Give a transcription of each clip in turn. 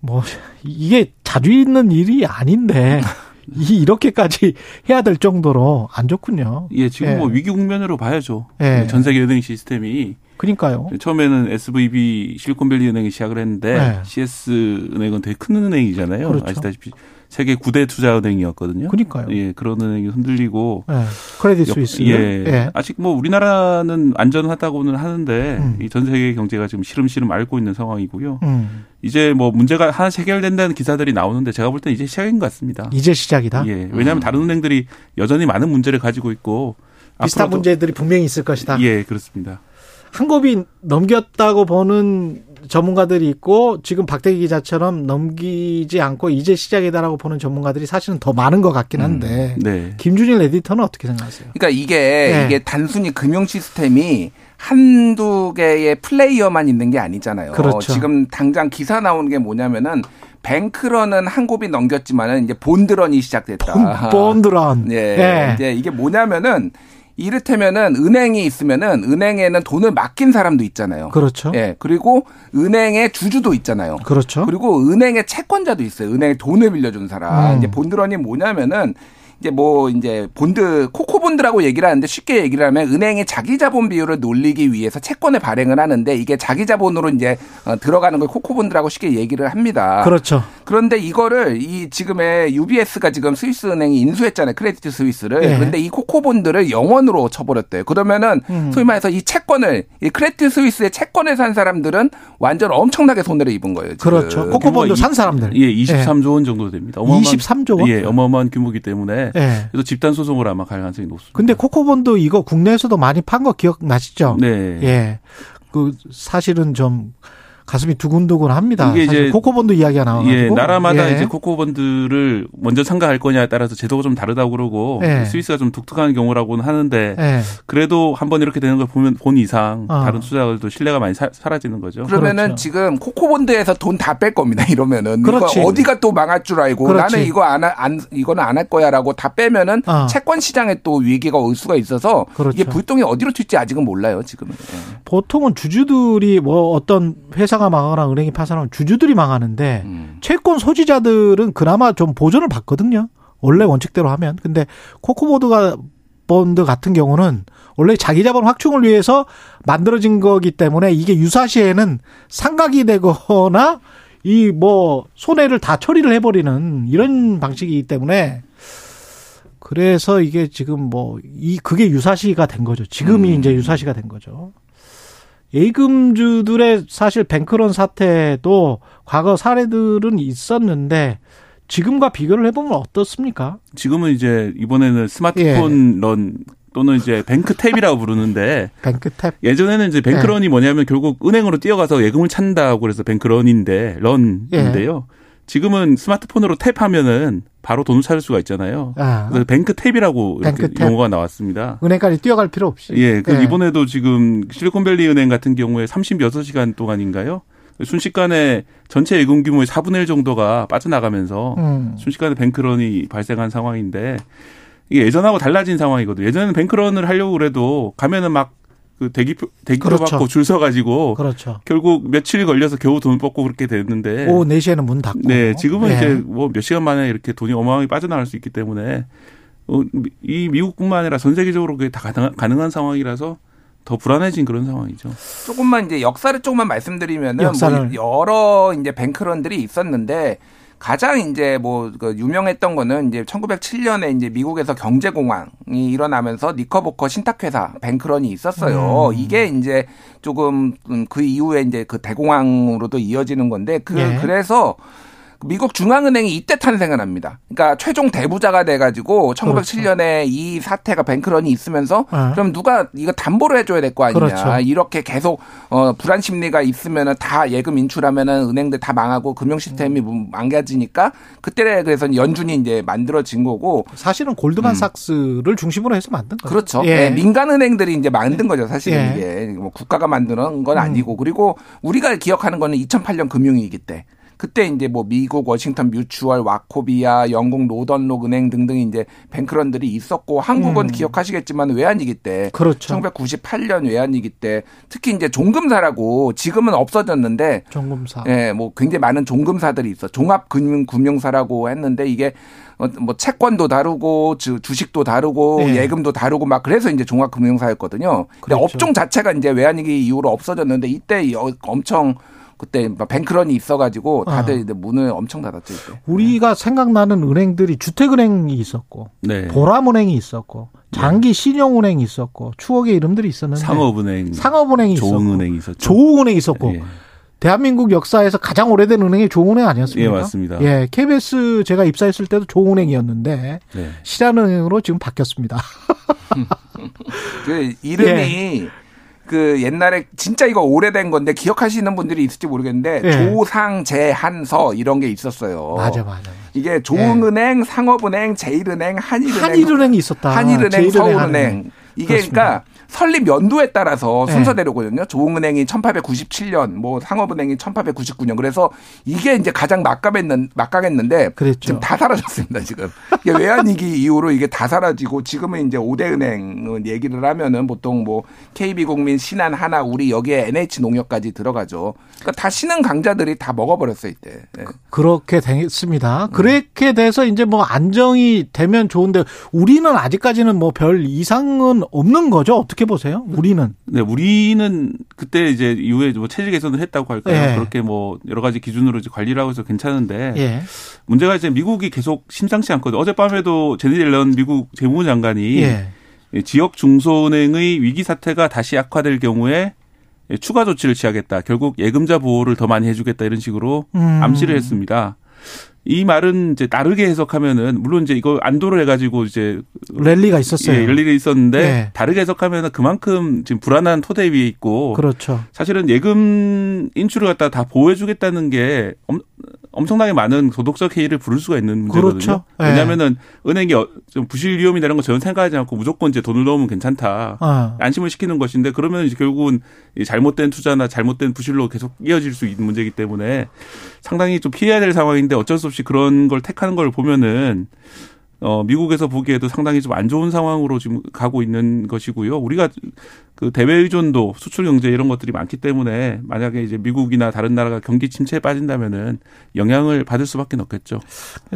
뭐 이게 자주 있는 일이 아닌데 이 이렇게까지 해야 될 정도로 안 좋군요. 예, 지금 예. 뭐 위기 국면으로 봐야죠. 예. 전 세계 은행 시스템이 그러니까요. 처음에는 SVB 실리콘밸리 은행이 시작을 했는데 네. CS 은행은 되게 큰 은행이잖아요. 그렇죠. 아시다시피 세계 9대 투자 은행이었거든요. 그러니까요. 예, 그런 은행이 흔들리고 예. 크레딧 역- 스위스. 예, 예. 아직 뭐 우리나라는 안전하다고는 하는데 음. 이전 세계 경제가 지금 시름시름 앓고 있는 상황이고요. 음. 이제 뭐 문제가 하나씩 해결된다는 기사들이 나오는데 제가 볼 땐 이제 시작인 것 같습니다. 이제 시작이다. 예, 왜냐하면 다른 은행들이 여전히 많은 문제를 가지고 있고 비슷한 문제들이 분명히 있을 것이다. 예, 그렇습니다. 한 곱이 넘겼다고 보는 전문가들이 있고 지금 박대기 기자처럼 넘기지 않고 이제 시작이다라고 보는 전문가들이 사실은 더 많은 것 같긴 한데 네. 김준일 에디터는 어떻게 생각하세요? 그러니까 이게 네. 이게 단순히 금융 시스템이 한두 개의 플레이어만 있는 게 아니잖아요. 그렇죠. 지금 당장 기사 나오는 게 뭐냐면은 뱅크런은 한 고비 넘겼지만은 이제 본드런이 시작됐다. 본드런. 예. 예. 이제 이게 뭐냐면은 이를테면은 은행이 있으면은 은행에는 돈을 맡긴 사람도 있잖아요. 그렇죠. 예. 그리고 은행의 주주도 있잖아요. 그렇죠. 그리고 은행의 채권자도 있어요. 은행에 돈을 빌려준 사람. 음. 이제 본드런이 뭐냐면은 이제 뭐 이제 본드 코코본드라고 얘기를 하는데 쉽게 얘기를 하면 은행이 자기 자본 비율을 늘리기 위해서 채권을 발행을 하는데 이게 자기 자본으로 이제 어, 들어가는 걸 코코본드라고 쉽게 얘기를 합니다. 그렇죠. 그런데 이거를 이 지금의 UBS가 지금 스위스 은행이 인수했잖아요. 크레디트 스위스를. 예. 그런데 이 코코본드를 0원으로 쳐버렸대요. 그러면은 음. 소위 말해서 이 채권을 이 크레디트 스위스의 채권을 산 사람들은 완전 엄청나게 손해를 입은 거예요. 지금. 그렇죠. 코코본드 규모가 산 사람들. 예, 23조 원 정도 됩니다. 어마어마한, 23조 원? 예, 어마어마한 규모이기 때문에 예. 그래서 집단 소송을 아마 갈 가능성이 높습니다. 근데 코코본드 이거 국내에서도 많이 판 거 기억나시죠? 네. 예. 그 사실은 좀 가슴이 두근두근합니다. 이게 사실 이제 코코본드 이야기가 나와가지고. 예, 나라마다 예. 이제 코코본드를 먼저 상각할 거냐에 따라서 제도가 좀 다르다고 그러고 예. 스위스가 좀 독특한 경우라고는 하는데 예. 그래도 한번 이렇게 되는 걸 보면 본 이상 어. 다른 투자자들도 신뢰가 많이 사, 라지는 거죠. 그러면은 그렇죠. 지금 코코본드에서 돈 다 뺄 겁니다. 이러면은 그렇지. 어디가 또 망할 줄 알고 그렇지. 나는 이거 안, 하- 안 이거는 안 할 거야라고 다 빼면은 어. 채권 시장에 또 위기가 올 수가 있어서 그렇죠. 이게 불똥이 어디로 튈지 아직은 몰라요. 지금은. 예. 보통은 주주들이 뭐 어떤 회사가 망하거나 은행이 파산하면 주주들이 망하는데 음. 채권 소지자들은 그나마 좀 보전을 받거든요. 원래 원칙대로 하면. 근데 코코본드가 본드 같은 경우는 원래 자기 자본 확충을 위해서 만들어진 거기 때문에 이게 유사시에는 상각이 되거나 이 뭐 손해를 다 처리를 해버리는 이런 방식이기 때문에 그래서 이게 지금 뭐 이 그게 유사시가 된 거죠. 지금이 음. 이제 유사시가 된 거죠. 예금주들의 사실 뱅크런 사태도 과거 사례들은 있었는데 지금과 비교를 해보면 어떻습니까? 지금은 이제 이번에는 스마트폰 예. run 또는 이제 bank tap이라고 부르는데 bank tap. 예전에는 이제 네. 뱅크런이 뭐냐면 결국 은행으로 뛰어가서 예금을 찾는다고 그래서 뱅크런인데 run인데요. 예. 지금은 스마트폰으로 tap하면은 바로 돈을 찾을 수가 있잖아요. 아, 그래서 bank tap이라고 이렇게 bank tap. 용어가 나왔습니다. 은행까지 뛰어갈 필요 없이. 예, 그 예. 이번에도 지금 실리콘밸리 은행 같은 경우에 36시간 동안인가요? 순식간에 전체 예금 규모의 4분의 1 정도가 빠져나가면서 음. 순식간에 뱅크런이 발생한 상황인데 이게 예전하고 달라진 상황이거든요. 예전에는 뱅크런을 하려고 그래도 가면은 막 그 대기표 대기표 그렇죠. 받고 줄 서가지고 그렇죠. 결국 며칠 걸려서 겨우 돈 뽑고 그렇게 됐는데 오후 4 시에는 문 닫고. 네 지금은 예. 이제 뭐 몇 시간 만에 이렇게 돈이 어마어마하게 빠져나갈 수 있기 때문에 어, 이 미국뿐만 아니라 전 세계적으로 그게 다 가능한, 가능한 상황이라서 더 불안해진 그런 상황이죠. 조금만 이제 역사를 조금만 말씀드리면은 역사를. 뭐 여러 이제 뱅크런들이 있었는데 가장 이제 뭐 그 유명했던 거는 이제 1907년에 이제 미국에서 경제 공황이 일어나면서 니커보커 신탁회사 뱅크런이 있었어요. 음. 이게 이제 조금 음, 그 이후에 이제 그 대공황으로도 이어지는 건데 그 예. 그래서 미국 중앙은행이 이때 탄생을 합니다. 그러니까 최종 대부자가 돼가지고 1907년에 이 사태가 뱅크런이 있으면서 어. 그럼 누가 이거 담보를 해줘야 될 거 아니냐. 그렇죠. 이렇게 계속 어 불안 심리가 있으면은 다 예금 인출하면은 은행들 다 망하고 금융 시스템이 음. 망가지니까 그때 그래서 연준이 이제 만들어진 거고 사실은 골드만삭스를 중심으로 해서 만든 거죠. 음. 그렇죠. 예. 네, 민간 은행들이 이제 만든 거죠. 사실은 예. 음. 이게 뭐 국가가 만드는 건 아니고 그리고 우리가 기억하는 거는 2008년 금융위기 때. 그때 이제 뭐 미국 워싱턴 뮤추얼, 와코비아, 영국 노던록 은행 등등 이제 뱅크런들이 있었고 한국은 기억하시겠지만 외환위기 때 음. 그렇죠. 1998년 외환위기 때 특히 이제 종금사라고 지금은 없어졌는데 정금사. 예, 뭐 굉장히 많은 종금사들이 있어. 종합금융금융사라고 했는데 이게 어, 뭐 채권도 다루고 주, 주식도 다루고 예. 예금도 다루고 막 그래서 이제 종합금융사였거든요. 근데 그렇죠. 업종 자체가 이제 외환위기 이후로 없어졌는데 이때 여- 엄청 그때 막 뱅크런이 있어가지고 다들 아. 이제 문을 엄청 닫았죠 이때. 우리가 생각나는 은행들이 주택은행이 있었고 네. 보람은행이 있었고 장기 신용은행이 있었고 추억의 이름들이 있었는데 상업은행, 상업은행이 있었고 조흥은행이 있었죠. 조흥은행이 있었고 예. 대한민국 역사에서 가장 오래된 은행이 조흥은행 아니었습니까? 예, 맞습니다. 예, KBS 제가 입사했을 때도 조흥은행이었는데 네. 신한은행으로 지금 바뀌었습니다. 그 이름이 예. 그 옛날에 진짜 이거 오래된 건데 기억하시는 분들이 있을지 모르겠는데 예. 조상제한서 이런 게 있었어요. 맞아, 맞아. 이게 조흥은행, 상업은행, 제일은행, 한일은행, 한일은행 있었다. 한일은행, 서울은행. 이게 그렇습니다. 그러니까 설립 연도에 따라서 네. 순서대로거든요. 조흥은행이 1897년, 뭐 상업은행이 1899년. 그래서 이게 이제 가장 막강했는 막강했는데 그랬죠. 지금 다 사라졌습니다. 지금 이게 외환위기 이후로 이게 다 사라지고 지금은 이제 5대 은행 얘기를 하면은 보통 뭐 KB국민, 신한, 하나, 우리 여기에 NH농협까지 들어가죠. 그러니까 다 신흥 강자들이 다 먹어버렸어요 이때. 네. 그렇게 됐습니다. 그렇게 돼서 이제 뭐 안정이 되면 좋은데 우리는 아직까지는 뭐 별 이상은 없는 거죠. 어떻게 보세요? 우리는 네, 우리는 그때 이제 이후에 뭐 체질 개선을 했다고 할까요? 예. 그렇게 뭐 여러 가지 기준으로 이제 관리를 하고 해서 괜찮은데 예. 문제가 이제 미국이 계속 심상치 않거든요. 어젯밤에도 제니 옐런 미국 재무부 장관이 예. 지역 중소은행의 위기 사태가 다시 악화될 경우에 추가 조치를 취하겠다. 결국 예금자 보호를 더 많이 해주겠다 이런 식으로 음. 암시를 했습니다. 이 말은 이제 다르게 해석하면은 물론 이제 이거 안도를 해가지고 이제 랠리가 있었어요. 예, 열리가 있었는데 예. 다르게 해석하면은 그만큼 지금 불안한 토대 위에 있고 그렇죠. 사실은 예금 인출을 갖다 다 보호해주겠다는 게 엄, 엄청나게 많은 도덕적 해이를 부를 수가 있는 문제거든요. 그렇죠. 예. 왜냐하면은 은행이 어- 좀 부실 위험이나 이런 거 전혀 생각하지 않고 무조건 이제 돈을 넣으면 괜찮다. 어. 안심을 시키는 것인데 그러면 이제 결국은 이 잘못된 투자나 잘못된 부실로 계속 이어질 수 있는 문제이기 때문에 상당히 좀 피해야 될 상황인데 어쩔 수 없이 그런 걸 택하는 걸 보면은 어 미국에서 보기에도 상당히 좀 안 좋은 상황으로 지금 가고 있는 것이고요. 우리가 그 대외 의존도 수출 경제 이런 것들이 많기 때문에 만약에 이제 미국이나 다른 나라가 경기 침체에 빠진다면은 영향을 받을 수밖에 없겠죠.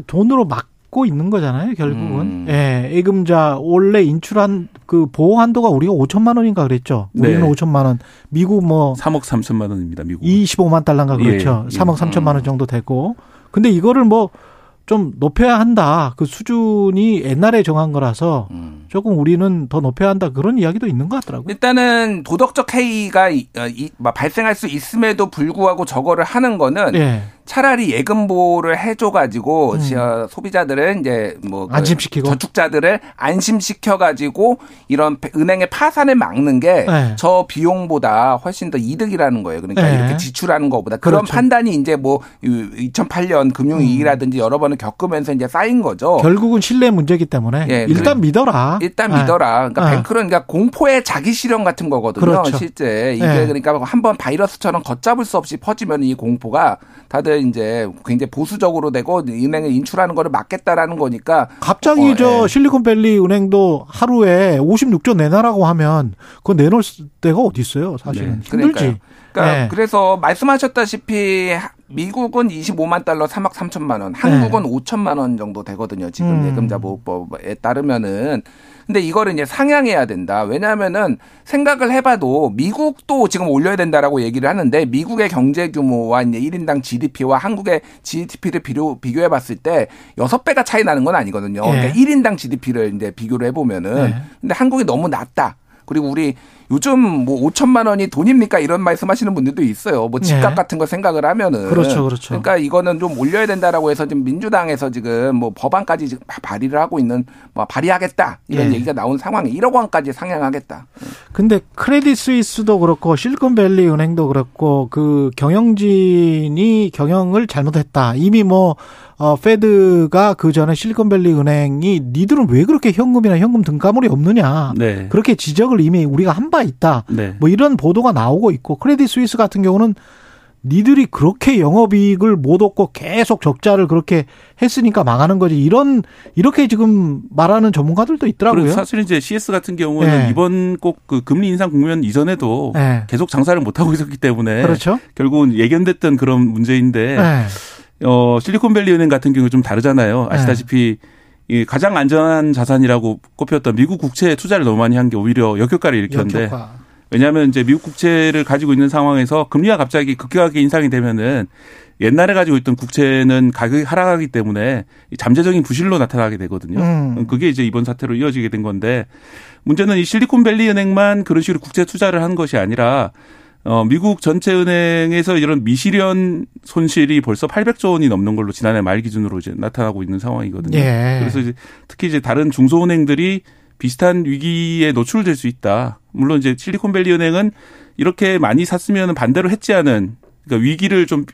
돈으로 막 고 있는 거잖아요, 결국은. 음. 예, 예금자 원래 인출한 그 보호 한도가 우리가 5천만 원인가 그랬죠. 우리는 네. 5천만 원. 미국 뭐 3억 3천만 원입니다. 미국. 25만 달러인가 그렇죠. 예, 예. 3억 3천만 원 정도 되고. 근데 이거를 뭐 좀 높여야 한다. 그 수준이 옛날에 정한 거라서 음. 조금 우리는 더 높여야 한다. 그런 이야기도 있는 것 같더라고요. 일단은 도덕적 해이가 이- 어, 이- 막 발생할 수 있음에도 불구하고 저거를 하는 거는 예. 차라리 예금 보호를 해줘가지고 음. 어, 소비자들은 이제 뭐그 안심시키고. 저축자들을 안심시켜가지고 이런 배- 은행의 파산을 막는 게 네. 저 비용보다 훨씬 더 이득이라는 거예요. 그러니까 네. 이렇게 지출하는 것보다 그런 그렇죠. 판단이 이제 뭐 2008년 금융위기라든지 여러 번을 겪으면서 이제 쌓인 거죠. 결국은 신뢰 문제이기 때문에 예, 일단 믿어라. 일단 예. 믿어라. 그러니까 아. 뱅크는 그러니까 공포의 자기 실현 같은 거거든요. 그렇죠. 실제 이게 네. 그러니까 한번 바이러스처럼 걷잡을 수 없이 퍼지면 이 공포가 다들 이제 굉장히 보수적으로 되고 은행에 인출하는 거를 막겠다라는 거니까 갑자기 어, 저 예. 실리콘밸리 은행도 하루에 56조 내놔라고 하면 그거 내놓을 데가 어디 있어요? 사실은 네. 힘들지. 그러니까 네. 그래서 말씀하셨다시피 하- 미국은 25만 달러 3억 3천만 원, 한국은 5천만 원 정도 되거든요. 지금 음. 예금자 보호법에 따르면은. 근데 이거를 이제 상향해야 된다. 왜냐하면은 생각을 해봐도 미국도 지금 올려야 된다라고 얘기를 하는데 미국의 경제 규모와 이제 1인당 GDP와 한국의 GDP를 비교, 비교해 봤을 때 6배가 차이 나는 건 아니거든요. 예. 그러니까 1인당 GDP를 이제 비교를 해보면은 네. 근데 한국이 너무 낮다. 그리고 우리 요즘 뭐 5천만 원이 돈입니까 이런 말씀하시는 분들도 있어요. 뭐 집값 네. 같은 거 생각을 하면은 그렇죠, 그렇죠. 그러니까 이거는 좀 올려야 된다라고 해서 지금 민주당에서 지금 뭐 법안까지 지금 발의를 하고 있는 뭐 발의하겠다 이런 예. 얘기가 나온 상황에 1억 원까지 상향하겠다. 근데 크레딧 스위스도 그렇고 실리콘밸리 은행도 그렇고 그 경영진이 경영을 잘못했다. 이미 뭐 어, 페드가 그 전에 실리콘밸리 은행이 니들은 왜 그렇게 현금이나 현금 등가물이 없느냐. 네. 그렇게 지적을 이미 우리가 한 바 있다. 네. 뭐 이런 보도가 나오고 있고 크레딧 스위스 같은 경우는 니들이 그렇게 영업이익을 못 얻고 계속 적자를 그렇게 했으니까 망하는 거지. 이런 이렇게 지금 말하는 전문가들도 있더라고요. 사실 이제 CS 같은 경우는 네. 이번 꼭 그 금리 인상 국면 이전에도 네. 계속 장사를 못 하고 있었기 때문에 그렇죠. 결국은 예견됐던 그런 문제인데 네. 어 실리콘밸리 은행 같은 경우 좀 다르잖아요. 아시다시피 이 가장 안전한 자산이라고 꼽혔던 미국 국채에 투자를 너무 많이 한 게 오히려 역효과를 일으켰는데 역효과. 왜냐하면 이제 미국 국채를 가지고 있는 상황에서 금리가 갑자기 급격하게 인상이 되면은 옛날에 가지고 있던 국채는 가격이 하락하기 때문에 이 잠재적인 부실로 나타나게 되거든요. 음. 그게 이제 이번 사태로 이어지게 된 건데 문제는 이 실리콘밸리 은행만 그런 식으로 국채 투자를 한 것이 아니라 어 미국 전체 은행에서 이런 미실현 손실이 벌써 800조 원이 넘는 걸로 지난해 말 기준으로 이제 나타나고 있는 상황이거든요. 예. 그래서 이제 특히 이제 다른 중소은행들이 비슷한 위기에 노출될 수 있다. 물론 이제 실리콘밸리 은행은 이렇게 많이 샀으면 반대로 했지 않은 그러니까 위기를 좀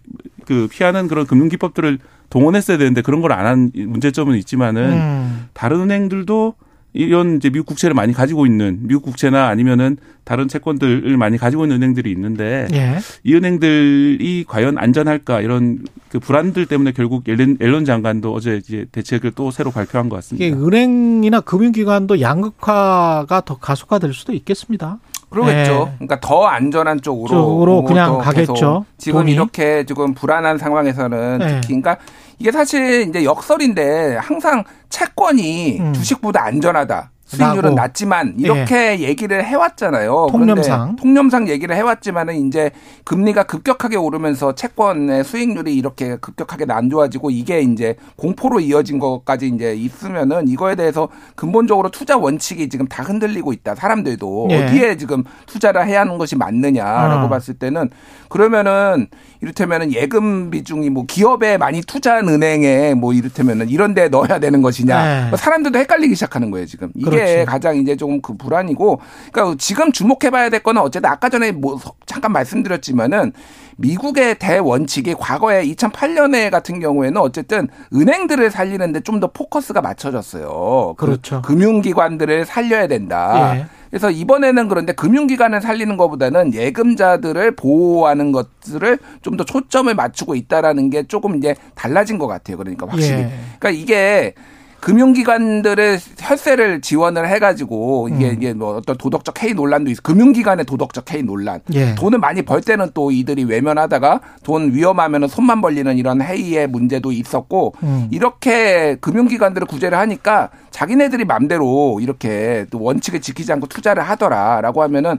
그 피하는 그런 금융 기법들을 동원했어야 되는데 그런 걸 안 한 문제점은 있지만은 음. 다른 은행들도 이런 이제 미국 국채를 많이 가지고 있는 미국 국채나 아니면은 다른 채권들을 많이 가지고 있는 은행들이 있는데 예. 이 은행들이 과연 안전할까 이런 그 불안들 때문에 결국 앨런, 앨런 장관도 어제 이제 대책을 또 새로 발표한 것 같습니다. 은행이나 금융기관도 양극화가 더 가속화될 수도 있겠습니다. 그러겠죠. 네. 그러니까 더 안전한 쪽으로, 쪽으로 뭐 그냥 또 가겠죠. 지금 돈이. 이렇게 지금 불안한 상황에서는 네. 특히 그러니까 이게 사실 이제 역설인데 항상 채권이 음. 주식보다 안전하다. 수익률은. 낮지만 이렇게 얘기를 해왔잖아요. 통념상. 그런데 통념상 얘기를 해왔지만은 이제 금리가 급격하게 오르면서 채권의 수익률이 이렇게 급격하게 안 좋아지고 이게 이제 공포로 이어진 것까지 이제 있으면은 이거에 대해서 근본적으로 투자 원칙이 지금 다 흔들리고 있다. 사람들도 예. 어디에 지금 투자를 해야 하는 것이 맞느냐라고 어. 봤을 때는 그러면은 이를테면은 예금 비중이 뭐 기업에 많이 투자한 은행에 뭐 이를테면은 이런 데 넣어야 되는 것이냐. 네. 사람들도 헷갈리기 시작하는 거예요, 지금. 이게 그렇죠. 가장 이제 조금 그 불안이고 그러니까 지금 주목해 봐야 될 거는 어쨌든 아까 전에 뭐 잠깐 말씀드렸지만은 미국의 대원칙이 과거에 2008년에 같은 경우에는 어쨌든 은행들을 살리는데 좀 더 포커스가 맞춰졌어요. 그 그렇죠. 금융기관들을 살려야 된다. 예. 그래서 이번에는 그런데 금융기관을 살리는 것보다는 예금자들을 보호하는 것들을 좀 더 초점을 맞추고 있다라는 게 조금 이제 달라진 것 같아요. 그러니까 확실히. 예. 그러니까 이게 금융기관들의 혈세를 지원을 해가지고 이게 음. 이게 뭐 어떤 도덕적 해이 논란도 있어. 금융기관의 도덕적 해이 논란. 예. 돈을 많이 벌 때는 또 이들이 외면하다가 돈 위험하면은 손만 벌리는 이런 해이의 문제도 있었고 음. 이렇게 금융기관들을 구제를 하니까 자기네들이 맘대로 이렇게 또 원칙을 지키지 않고 투자를 하더라라고 하면은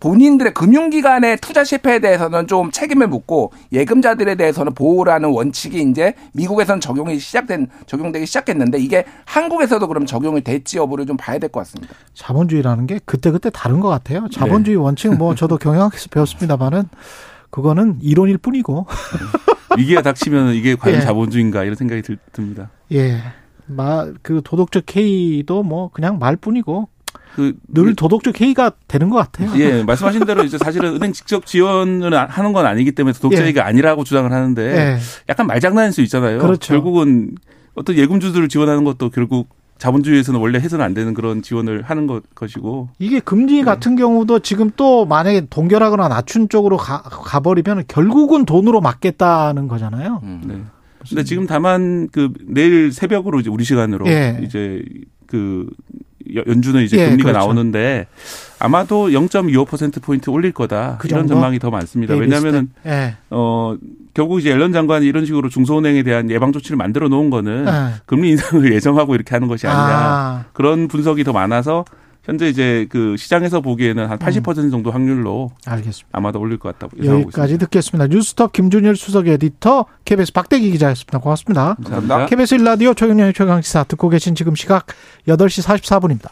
본인들의 금융기관의 투자 실패에 대해서는 좀 책임을 묻고 예금자들에 대해서는 보호라는 원칙이 이제 미국에서는 적용이 시작된 적용되기 시작했는데 이게 한국에서도 그럼 적용이 될지 여부를 좀 봐야 될 것 같습니다. 자본주의라는 게 그때그때 다른 것 같아요. 자본주의 원칙은 뭐 저도 경영학에서 배웠습니다만은 그거는 이론일 뿐이고. 위기가 닥치면 이게 과연 예. 자본주의인가 이런 생각이 들, 듭니다. 예. 마, 그 도덕적 K도 뭐 그냥 말 뿐이고 그늘 도덕적 K가 되는 것 같아요. 예, 말씀하신 대로 이제 사실은 은행 직접 지원을 하는 건 아니기 때문에 도덕적이가 아니라고 주장을 하는데 예. 약간 말장난일 수 있잖아요. 그렇죠. 결국은 어떤 예금주들을 지원하는 것도 결국 자본주의에서는 원래 해서는 안 되는 그런 지원을 하는 것, 것이고. 이게 금리 같은 경우도 지금 또 만약에 동결하거나 낮춘 쪽으로 가, 가버리면 결국은 돈으로 막겠다는 거잖아요. 네. 근데 지금 다만 그 내일 새벽으로 이제 우리 시간으로 예. 이제 그 연준은 이제 예, 금리가 그렇죠. 나오는데 아마도 0.25% 포인트 올릴 거다. 그 이런? 전망이 더 많습니다. 예, 왜냐하면은 예. 어 결국 이제 앨런 장관이 이런 식으로 중소은행에 대한 예방 조치를 만들어 놓은 거는 예. 금리 인상을 예정하고 이렇게 하는 것이 아니라 아, 그런 분석이 더 많아서 현재 이제 그 시장에서 보기에는 한 80% 정도 확률로 알겠습니다. 아마도 올릴 것 같다고 예상하고 여기까지 있습니다. 듣겠습니다. 뉴스톱 김준일 수석 에디터, KBS 박대기 기자였습니다. 고맙습니다. 감사합니다. KBS 1라디오 최경영의 최강시사 듣고 계신 지금 시각 8시 44분입니다.